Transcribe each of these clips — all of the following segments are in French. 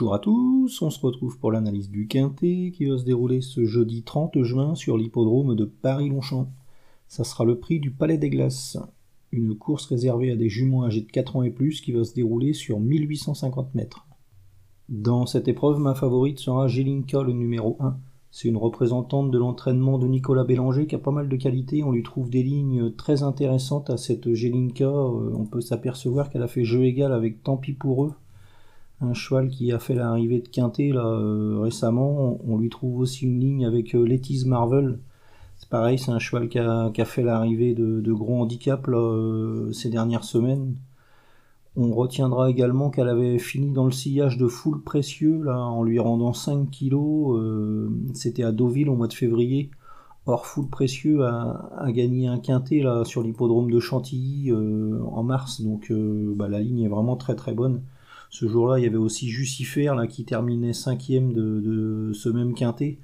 Bonjour à tous, on se retrouve pour l'analyse du Quintet qui va se dérouler ce jeudi 30 juin sur l'hippodrome de Paris-Longchamp. Ça sera le prix du Palais des Glaces, une course réservée à des juments âgés de 4 ans et plus qui va se dérouler sur 1850 mètres. Dans cette épreuve, ma favorite sera Jelinka, le numéro 1. C'est une représentante de l'entraînement de Nicolas Bélanger qui a pas mal de qualités. On lui trouve des lignes très intéressantes à cette Jelinka. Euh, on peut s'apercevoir qu'elle a fait jeu égal avec Tant pis pour eux un cheval qui a fait l'arrivée de Quintet euh, récemment. On, lui trouve aussi une ligne avec euh, Marvel. C'est pareil, c'est un cheval qui a, fait l'arrivée de, gros handicaps euh, ces dernières semaines. On retiendra également qu'elle avait fini dans le sillage de Foule Précieux en lui rendant 5 kilos. Euh, c'était à Deauville au mois de février. Or, Foule Précieux a, gagné un quintet sur l'hippodrome de Chantilly en mars. Donc bah, la ligne est vraiment très très bonne. Ce jour-là, il y avait aussi Jucifer là, qui terminait cinquième de, ce même quintet.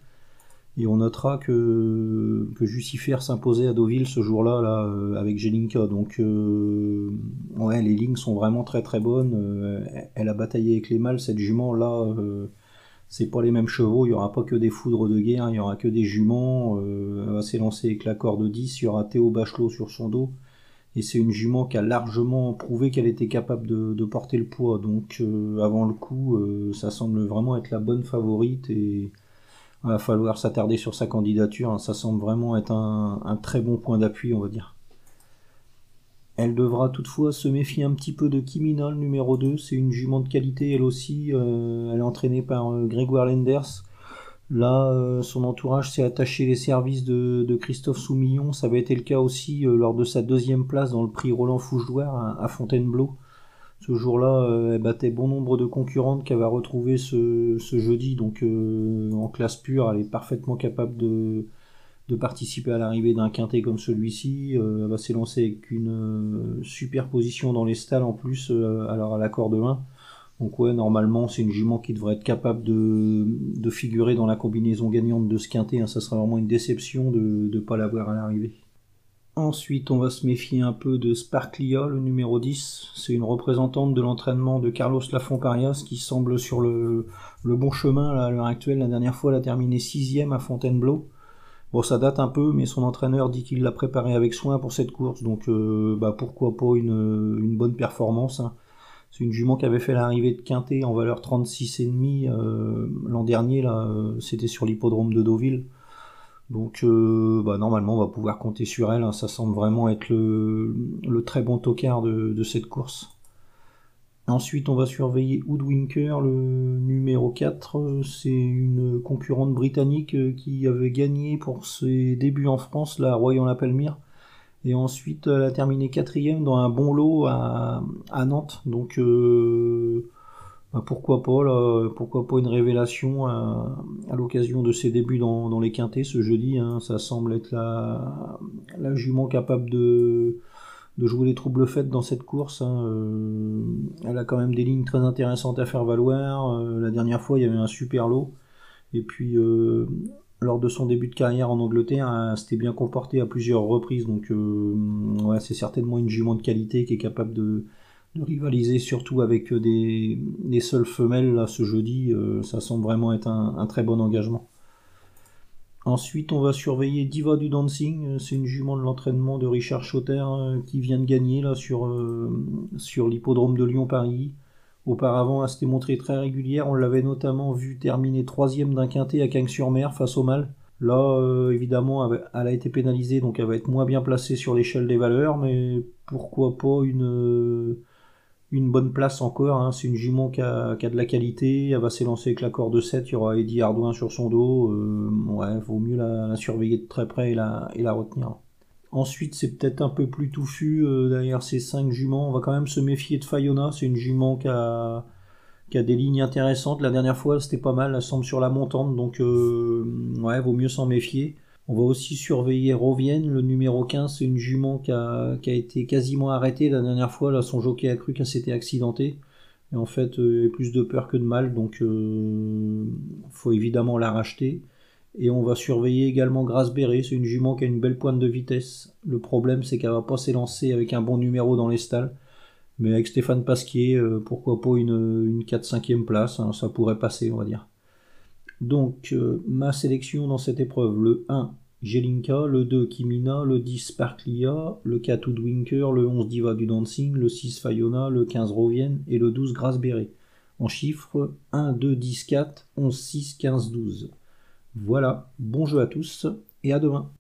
Et on notera que, Jucifer s'imposait à Deauville ce jour-là là, euh, avec Jelinka. Donc euh, les lignes sont vraiment très très bonnes. Euh, elle a bataillé avec les mâles, cette jument là. c'est pas les mêmes chevaux, il y aura pas que des foudres de guerre, il y aura que des juments. elle va s'élancer avec l'accord de 10, il y aura Théo Bachelot sur son dos et c'est une jument qui a largement prouvé qu'elle était capable de, porter le poids. Donc euh, avant le coup, euh, ça semble vraiment être la bonne favorite et il va falloir s'attarder sur sa candidature. Hein. Ça semble vraiment être un, très bon point d'appui, on va dire. Elle devra toutefois se méfier un petit peu de Kimina, le numéro 2. C'est une jument de qualité, elle aussi. Euh, elle est entraînée par Grégoire Lenders. Là, euh, son entourage s'est attaché les services de, Christophe Soumillon. Ça avait été le cas aussi euh, lors de sa deuxième place dans le prix Roland Fougedoire à, Fontainebleau. Ce jour-là, euh, elle battait bon nombre de concurrentes qu'elle va retrouver ce, jeudi. Donc en classe pure, elle est parfaitement capable de, participer à l'arrivée d'un quintet comme celui-ci. elle va s'élancer avec une super position dans les stalles en plus, alors à l'accord de 1. Donc ouais, normalement, c'est une jument qui devrait être capable de, figurer dans la combinaison gagnante de ce quintet. Hein. Ça sera vraiment une déception de ne pas l'avoir à l'arrivée. Ensuite, on va se méfier un peu de Sparklia, le numéro 10. C'est une représentante de l'entraînement de Carlos Lafont-Parias qui semble sur le, bon chemin à l'heure actuelle. La dernière fois, elle a terminé sixième à Fontainebleau. Bon, ça date un peu, mais son entraîneur dit qu'il l'a préparé avec soin pour cette course. Donc, euh, bah, pourquoi pas une, bonne performance. Hein. C'est une jument qui avait fait l'arrivée de Quintet en valeur 36,5 euh, l'an dernier, euh, c'était sur l'hippodrome de Deauville. Donc euh, bah, normalement on va pouvoir compter sur elle, hein. ça semble vraiment être le, très bon tocard de, cette course. Ensuite on va surveiller Woodwinker, le numéro 4, c'est une concurrente britannique qui avait gagné pour ses débuts en France, la Royan La Palmyre. Et ensuite, elle a terminé quatrième dans un bon lot à, Nantes. Donc, euh, bah, pourquoi pas là, Pourquoi pas une révélation à, l'occasion de ses débuts dans, les quintés ce jeudi hein. Ça semble être la, jument capable de, jouer les troubles faits dans cette course. Hein. Euh, elle a quand même des lignes très intéressantes à faire valoir. Euh, la dernière fois, il y avait un super lot. Et puis, lors de son début de carrière en Angleterre, hein, s'était bien comporté à plusieurs reprises. Donc, euh, c'est certainement une jument de qualité qui est capable de, rivaliser, surtout avec des, seules femelles là, ce jeudi. Euh, ça semble vraiment être un, très bon engagement. Ensuite, on va surveiller Diva du Dancing. C'est une jument de l'entraînement de Richard Schotter euh, qui vient de gagner là sur, sur l'hippodrome de Lyon-Paris. Auparavant, elle s'était montrée très régulière. On l'avait notamment vu terminer troisième d'un quintet à Cagnes-sur-Mer face au mal. Là, euh, évidemment, elle a été pénalisée, donc elle va être moins bien placée sur l'échelle des valeurs, mais pourquoi pas une, euh, bonne place encore. Hein. C'est une jument qui a, de la qualité, elle va s'élancer avec l'accord de 7, il y aura Eddie Ardouin sur son dos. Euh, ouais, vaut mieux la, surveiller de très près et la retenir. Ensuite, c'est peut-être un peu plus touffu euh, derrière ces cinq juments. On va quand même se méfier de Fayona. C'est une jument qui a, des lignes intéressantes. La dernière fois, c'était pas mal. Elle semble sur la montante. Donc, euh, ouais, vaut mieux s'en méfier. On va aussi surveiller Rovienne, le numéro 15. C'est une jument qui a, été quasiment arrêtée la dernière fois. Là, son jockey a cru qu'elle s'était accidentée. Et en fait, euh, il y a plus de peur que de mal. Donc, il faut évidemment la racheter. Et on va surveiller également Béré, c'est une jument qui a une belle pointe de vitesse. Le problème c'est qu'elle va pas s'élancer avec un bon numéro dans les stalles. Mais avec Stéphane Pasquier, euh, pourquoi pas une, une 4-5e place, hein, ça pourrait passer, on va dire. Donc, euh, ma sélection dans cette épreuve, le 1, Jelinka, le 2, Kimina, le 10, Sparklia, le 4, Woodwinker, le 11, Diva du Dancing, le 6, Fayona, le 15, Rovienne et le 12, Grasberry. En chiffres 1, 2, 10, 4, 11, 6, 15, 12. Voilà, bon jeu à tous et à demain.